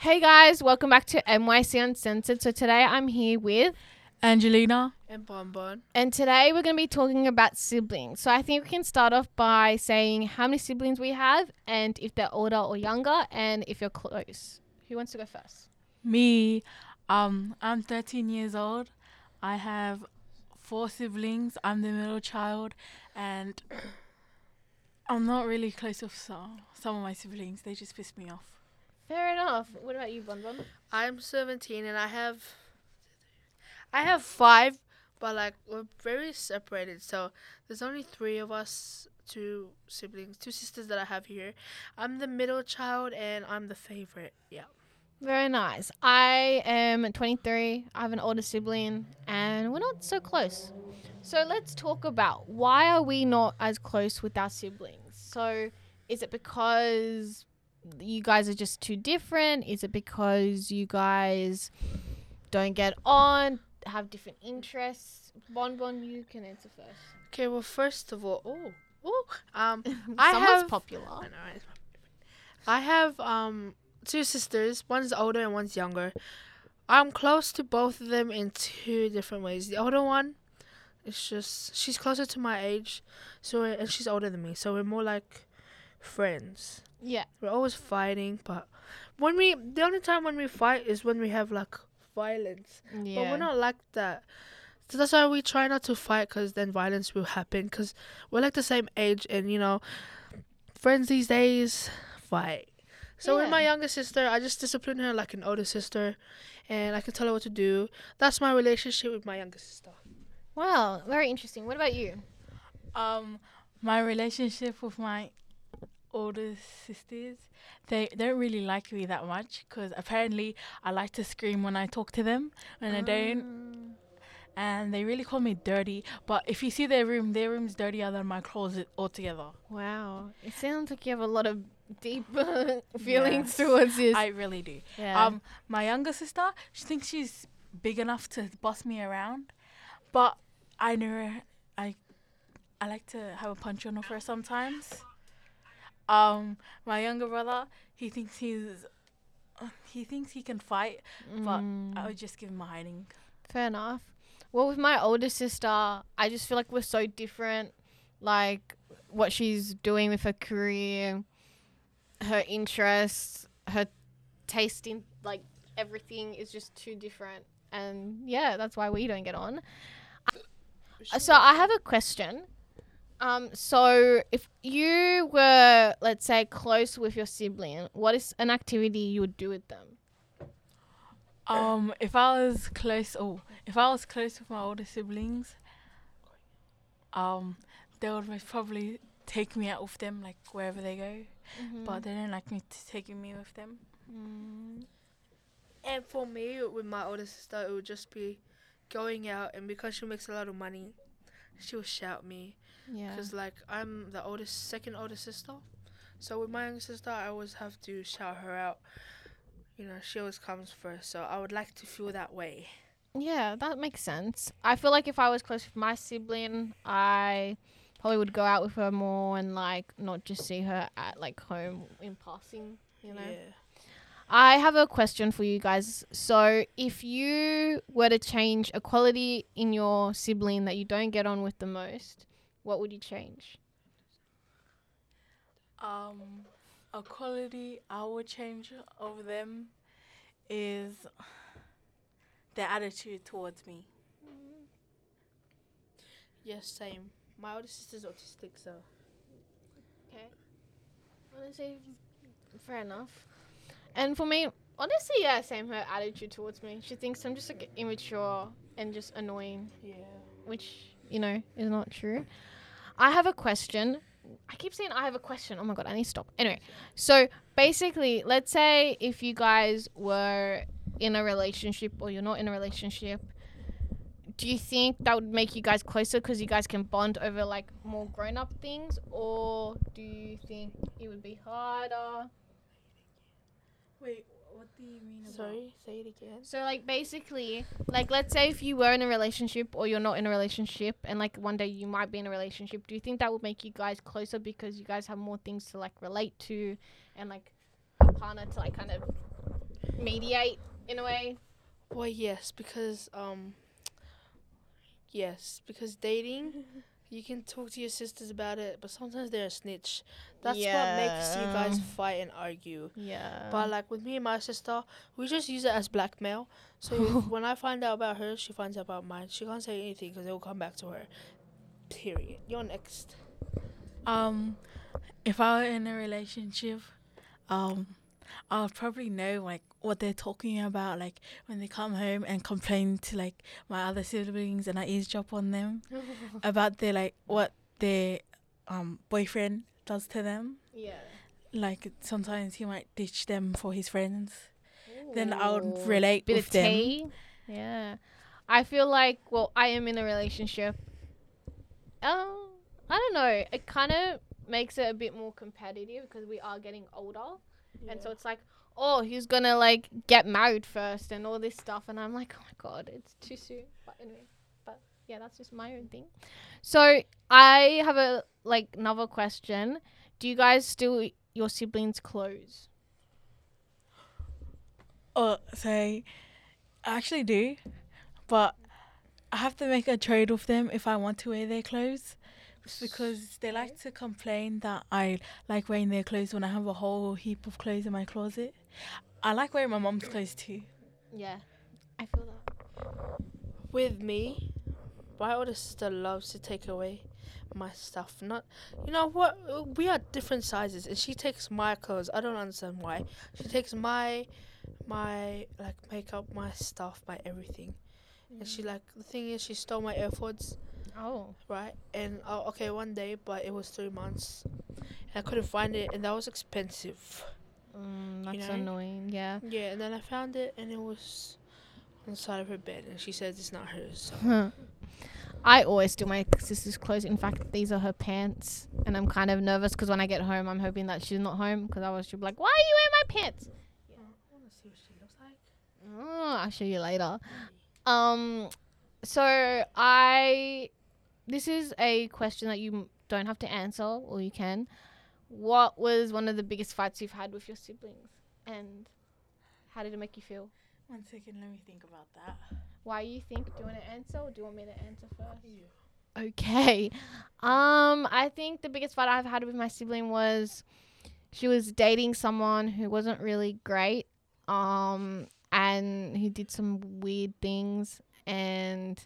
Hey guys, welcome back to MYC Uncensored. So today I'm here with, Angelina. And Bonbon. and today we're going to be talking about siblings. So I think we can start off by saying how many siblings we have and if they're older or younger and if you're close. Who wants to go first? Me. Um, I'm 13 years old. I have four siblings. I'm the middle child, and I'm not really close with some some of my siblings. They just piss me off. Fair enough. What about you, Bon Bon? I'm 17 and I have I have 5 but like we're very separated. So there's only 3 of us two siblings, two sisters that I have here. I'm the middle child and I'm the favorite. Yeah. Very nice. I am 23. I have an older sibling, and we're not so close. So let's talk about why are we not as close with our siblings? So is it because you guys are just too different? Is it because you guys don't get on, have different interests? Bon Bon, you can answer first. Okay, well first of all, oh, oh, um I Someone's have- popular. I know, right? I have um two sisters. One's older and one's younger. I'm close to both of them in two different ways. The older one, it's just she's closer to my age, so and she's older than me, so we're more like friends. Yeah. We're always fighting, but when we the only time when we fight is when we have like violence. Yeah. But we're not like that. So that's why we try not to fight, cause then violence will happen. Cause we're like the same age, and you know, friends these days fight. So with my younger sister, I just discipline her like an older sister, and I can tell her what to do. That's my relationship with my younger sister. Wow, very interesting. What about you? Um, my relationship with my older sisters, they don't really like me that much because apparently I like to scream when I talk to them, and I don't. Um, And they really call me dirty. But if you see their room, their room's dirtier than my closet altogether. Wow, it sounds like you have a lot of deep feelings Yes. towards this. I really do. yeah. Um, my younger sister, she thinks she's big enough to boss me around, but I know. I, I like to have a punch on her sometimes. Um, my younger brother, he thinks he's, he thinks he can fight, but Mm, I would just give him a hiding. fair enough. Well, with my older sister, I just feel like we're so different. Like what she's doing with her career, her interests, her taste in like everything is just too different. And yeah, that's why we don't get on. Uh, So I have a question. Um, so if you were, let's say, close with your sibling, what is an activity you would do with them? Um, if I was close, oh, if I was close with my older siblings, um, they would most probably take me out with them, like wherever they go. But they don't like me to taking me with them. Mm, And for me, with my older sister, it would just be going out, and because she makes a lot of money, she will shout me. Yeah. Cause like I'm the oldest, second oldest sister, so with my younger sister, I always have to shout her out. You know, she always comes first, so I would like to feel that way. Yeah, that makes sense. I feel like if I was close with my sibling, I probably would go out with her more and like not just see her at like home in passing, you know. Yeah. I have a question for you guys. So, if you were to change a quality in your sibling that you don't get on with the most, what would you change? Um, a quality I would change over them is their attitude towards me. Yes, same. My older sister's autistic, so Okay. Honestly, fair enough. And for me, honestly, yeah, same. Her attitude towards me. She thinks I'm just like immature and just annoying, yeah. which you know is not true. I have a question. I keep saying I have a question. Oh my god, I need to stop. Anyway, so basically, let's say if you guys were in a relationship or you're not in a relationship, do you think that would make you guys closer because you guys can bond over like more grown up things, or do you think it would be harder? Wait, what do you mean? Sorry, say it again. So like basically, like let's say if you were in a relationship or you're not in a relationship and like one day you might be in a relationship, do you think that would make you guys closer because you guys have more things to like relate to and like a partner to like kind of mediate in a way? Well, yes, because um, yes, because dating, you can talk to your sisters about it, but sometimes they're a snitch. That's what makes you guys fight and argue. Yeah. But like with me and my sister, we just use it as blackmail. So when I find out about her, she finds out about mine. She can't say anything because it will come back to her. Period. You're next. Um, if I were in a relationship, um, I would probably know like what they're talking about, like when they come home and complain to like my other siblings, and I eavesdrop on them about their like what their um boyfriend does to them. yeah. Like sometimes he might ditch them for his friends. Then I would Ooh. relate bit with them. tea. Yeah. I feel like well, I am in a relationship. Um, I don't know. It kind of makes it a bit more competitive because we are getting older, and so it's like, oh, he's gonna like get married first and all this stuff, and I'm like, oh my god, it's too soon. But anyway, but yeah, that's just my own thing. So I have a like another question. Do you guys still eat your siblings' clothes? Oh, uh, so I actually do, but I have to make a trade with them if I want to wear their clothes. Because they like to complain that I like wearing their clothes when I have a whole heap of clothes in my closet. I like wearing my mom's clothes too. Yeah, I feel that. With me, my older sister loves to take away my stuff. Not, you know what? We are different sizes, and she takes my clothes. I don't understand why. She takes my, my like makeup, my stuff, my everything. And she like the thing is, she stole my AirPods, Oh. right? And uh, okay, one day, but it was three months, and I couldn't find it, and that was expensive. Mm, You that's know? annoying. Yeah. Yeah, and then I found it, and it was on the side of her bed, and she says it's not hers. So. I always do my sister's clothes. In fact, these are her pants, and I'm kind of nervous because when I get home, I'm hoping that she's not home because I was she'll be like, "Why are you wearing my pants?" Yeah, I want to see what she looks like. Oh, I'll show you later. Um, so I, this is a question that you don't have to answer, or you can. What was one of the biggest fights you've had with your siblings, and how did it make you feel? One second, let me think about that. Why you think? Do you want to answer, or do you want me to answer first? Okay. Um, I think the biggest fight I've had with my sibling was she was dating someone who wasn't really great. Um, and he did some weird things and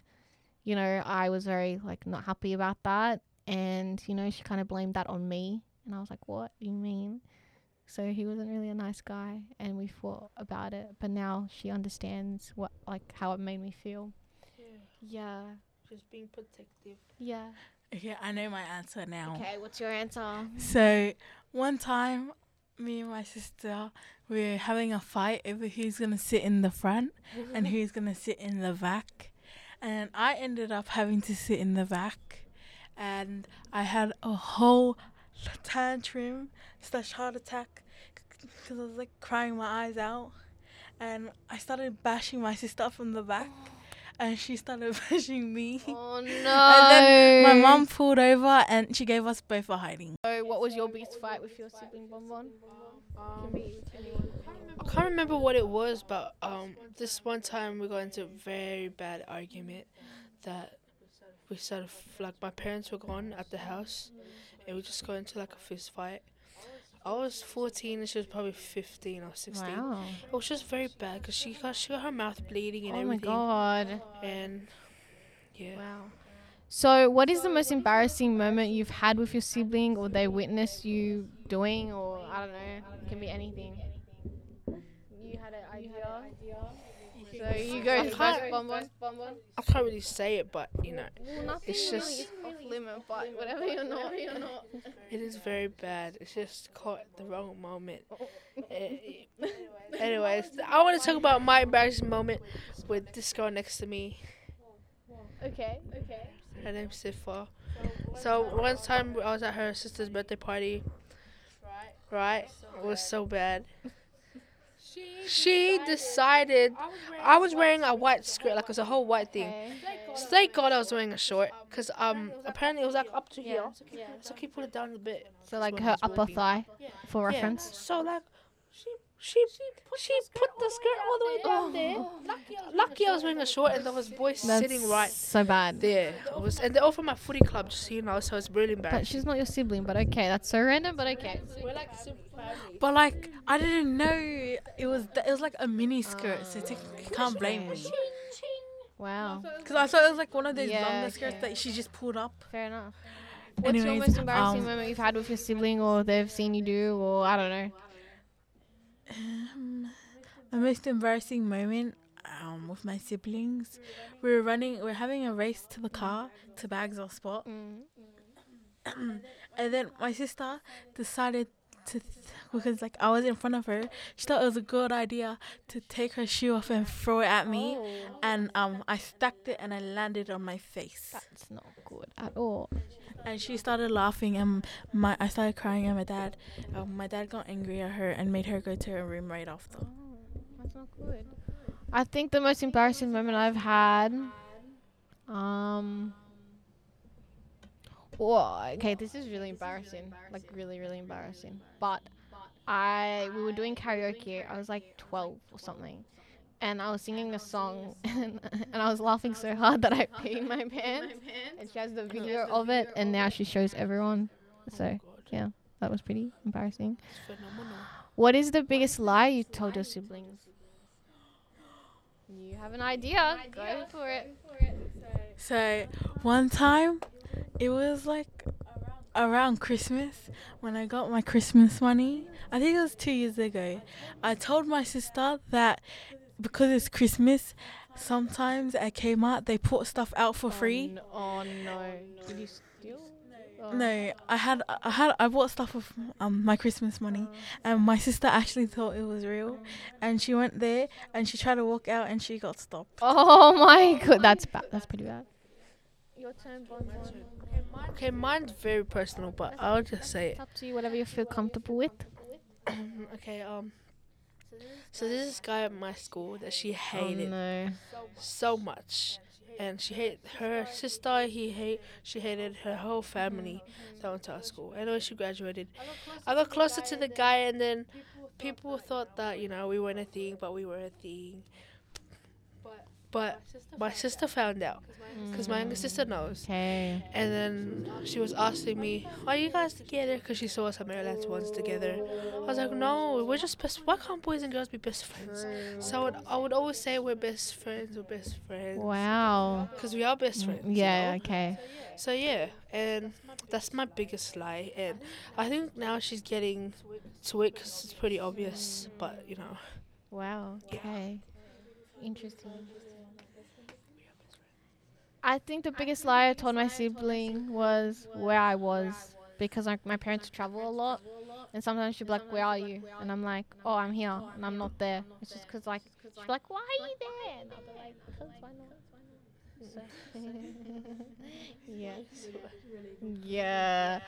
you know, I was very like not happy about that and you know, she kind of blamed that on me and I was like, "What do you mean?" So he wasn't really a nice guy and we fought about it, but now she understands what like how it made me feel. Yeah, Yeah. just being protective. Yeah. Okay, I know my answer now. Okay, what's your answer? So one time, me and my sister we were having a fight over who's gonna sit in the front and who's gonna sit in the back, and I ended up having to sit in the back, and I had a whole tantrum slash heart attack because I was like crying my eyes out, and I started bashing my sister from the back, and she started bashing me. Oh no! And then my mom pulled over and she gave us both a hiding. So, what was your biggest fight with your sibling, Bonbon? Can be anyone. I can't remember what it was, but um, this one time we got into a very bad argument that we started f- like my parents were gone at the house, and we just got into like a fist fight. I was 14 and she was probably 15 or 16. Wow! It was just very bad because she got she got her mouth bleeding and Oh my god! And yeah, Wow. So, what is the most embarrassing moment you've had with your sibling, or they witnessed you doing, or I don't know, it can be anything. You had an idea. So you go I first, can't- Bonbon. Bonbon. I can't really say it, but you know, Well, nothing It's really just- is off limit, but whatever you're not, you're not. it is very bad. It's just caught at the wrong moment. Eh, Anyways, I want to talk about my embarrassing moment with this girl next to me. Okay. Okay. Her name's Sifa. So one time I was at her sister's birthday party. Right. Right? It was so bad. She decided I was wearing a white skirt, like it was a whole white thing. Okay. Thank God I was wearing a short, cause um apparently it was like up to here. So can you put it down a bit? So like her upper thigh, for reference. So like she She she put the skirt all the way down there. Lucky, lucky I was wearing a short and there was boys That's sitting right so bad. there. It was, and they're all from my footy club, just so you know. So it's really But she's not your sibling. But okay, that's so random. But okay. We're like super family. But like, I didn't know it was th- it was like a mini skirt, so t- you can't blame me. Wow. Because I thought it was like one of those Yeah, longer skirts okay. that she just pulled up. Fair enough. What's your most embarrassing um, moment you've had with your sibling, or they've seen you do, or I don't know? Um, my most embarrassing moment um, with my siblings, we were running, we are having a race to the car to bags or spot, Mm. and then my sister decided to, th- because like I was in front of her, she thought it was a good idea to take her shoe off and throw it at me, Oh, and um I stacked it and I landed on my face, that's not good at all. and she started laughing and my I started crying and my dad, um, my dad got angry at her and made her go to her room right after. Oh, that's not good. I think the most embarrassing moment I've had, um, whoa, okay, this is really embarrassing, like really, really embarrassing. But I, we were doing karaoke. I was like 12 or something, and I was singing a song, and, and I was laughing so hard that I peed my pants. And she has the video of it, and now she shows everyone. So yeah, that was pretty embarrassing. What is the biggest lie you told your siblings? You have an idea. Go for it. So one time, it was like around Christmas when I got my Christmas money. I think it was two years ago. I told my sister that because it's Christmas, sometimes at Kmart they put stuff out for free. Oh no. Did you steal? Oh. No, I had I had I bought stuff with um my Christmas money, and my sister actually thought it was real, and she went there and she tried to walk out and she got stopped. Oh my god, that's bad. That's pretty bad. Your turn, Bon. Okay, mine's very personal, but I'll just say It's up to you, whatever you feel comfortable with. okay, um. So there's this guy at my school that she Oh hated no. so much, and she hated her sister. He hate she hated her whole family that went to our school. And when she graduated, I got closer to the guy, and then people thought that you know we weren't a thing, but we were a thing. But my sister found out because my younger sister mm. knows. Okay. And then she was asking me, "Are you guys together?" Because she saw us at Maryland once together. I was like, "No, we're just best. Why can't boys and girls be best friends?" So I would, I would always say we're best friends. We're best friends. Wow. Because we are best friends. you Yeah. know? Okay. So yeah, and that's my biggest lie. And I think now she's getting to it because it's pretty obvious. But you know, Wow. Okay. Interesting. I think the biggest lie I told my sibling was where I was because like my parents travel a lot, and sometimes she'd be like, "Where are you?" And I'm like, "Oh, I'm here," and I'm not there. It's just because like she'd be like, "Why are you there?" And I'll be like, "Cause why not?" So yeah. Yeah.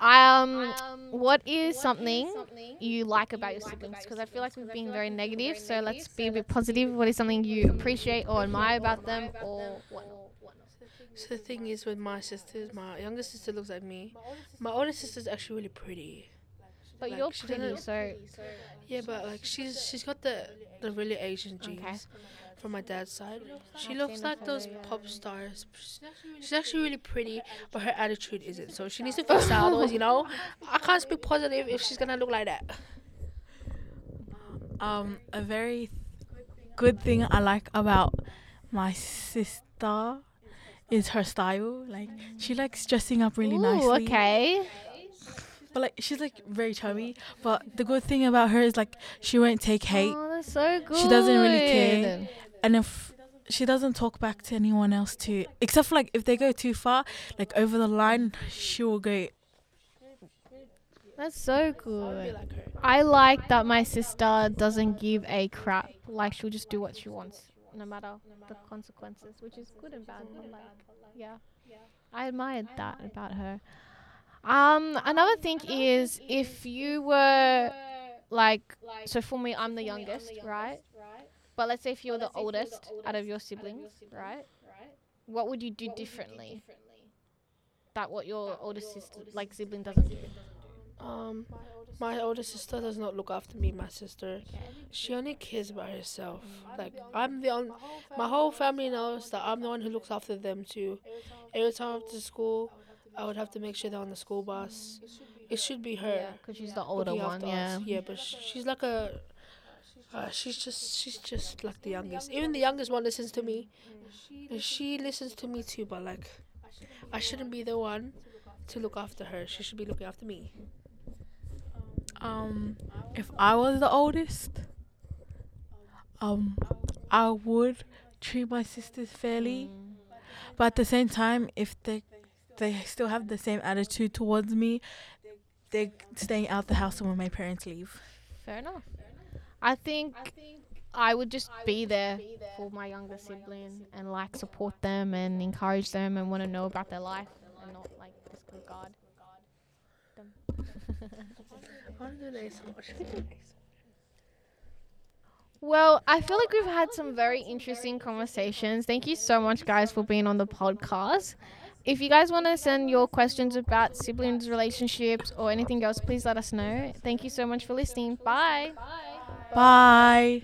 Um, what is something you like about your siblings? Because I feel like we've been very negative, so let's be a bit positive. What is something you appreciate or admire about them, or what? So the thing is with my sisters, my younger sister looks like me. My older sister's actually really pretty. But Like, you're she pretty, doesn't- so Yeah, but like she's she's got the the really Asian genes Okay. from my dad's side. She looks like those pop stars. She's actually really pretty, but her attitude isn't. So she needs to fix that. Otherwise, you know, I can't speak positive if she's gonna look like that. Um, a very good thing I like about my sister is her style. Like she likes dressing up really Ooh, nicely. okay. But like she's like very chubby. But the good thing about her is like she won't take hate, Oh, that's so good. She doesn't really care. and if she doesn't talk back to anyone else too, except for like if they go too far, like over the line, she will go. That's so good. I like that my sister doesn't give a crap. Like she'll just do what she wants, no matter the consequences, which is good and bad. But like, yeah, I admired that about her. Um, another thing is if you were like, so for me, I'm the youngest, right? But let's say if you're the oldest out of your siblings, right? What would you do differently? That what your older sister, like sibling, doesn't do. Um, my older sister does not look after me. My sister, she only cares about herself. Like I'm the on, my whole family knows that I'm the one who looks after them too. Every time after school, I would have to make sure they're on the school bus. It should be her. because she's the older one. Yeah. us. Yeah, but she's like a. Uh, she's just she's just like the youngest. Even the youngest one listens to me, and she listens to me too. But like, I shouldn't be the one to look after her. She should be looking after me. Um, if I was the oldest, um, I would treat my sisters fairly, but at the same time, if they they still have the same attitude towards me, they're staying out the house when my parents leave. Fair enough. I think I would just be there for my younger sibling and like support them and encourage them and want to know about their life and not like disregard them. Well, I feel like we've had some very interesting conversations. Thank you so much, guys, for being on the podcast. If you guys want to send your questions about siblings, relationships, or anything else, please let us know. Thank you so much for listening. Bye. Bye. Bye.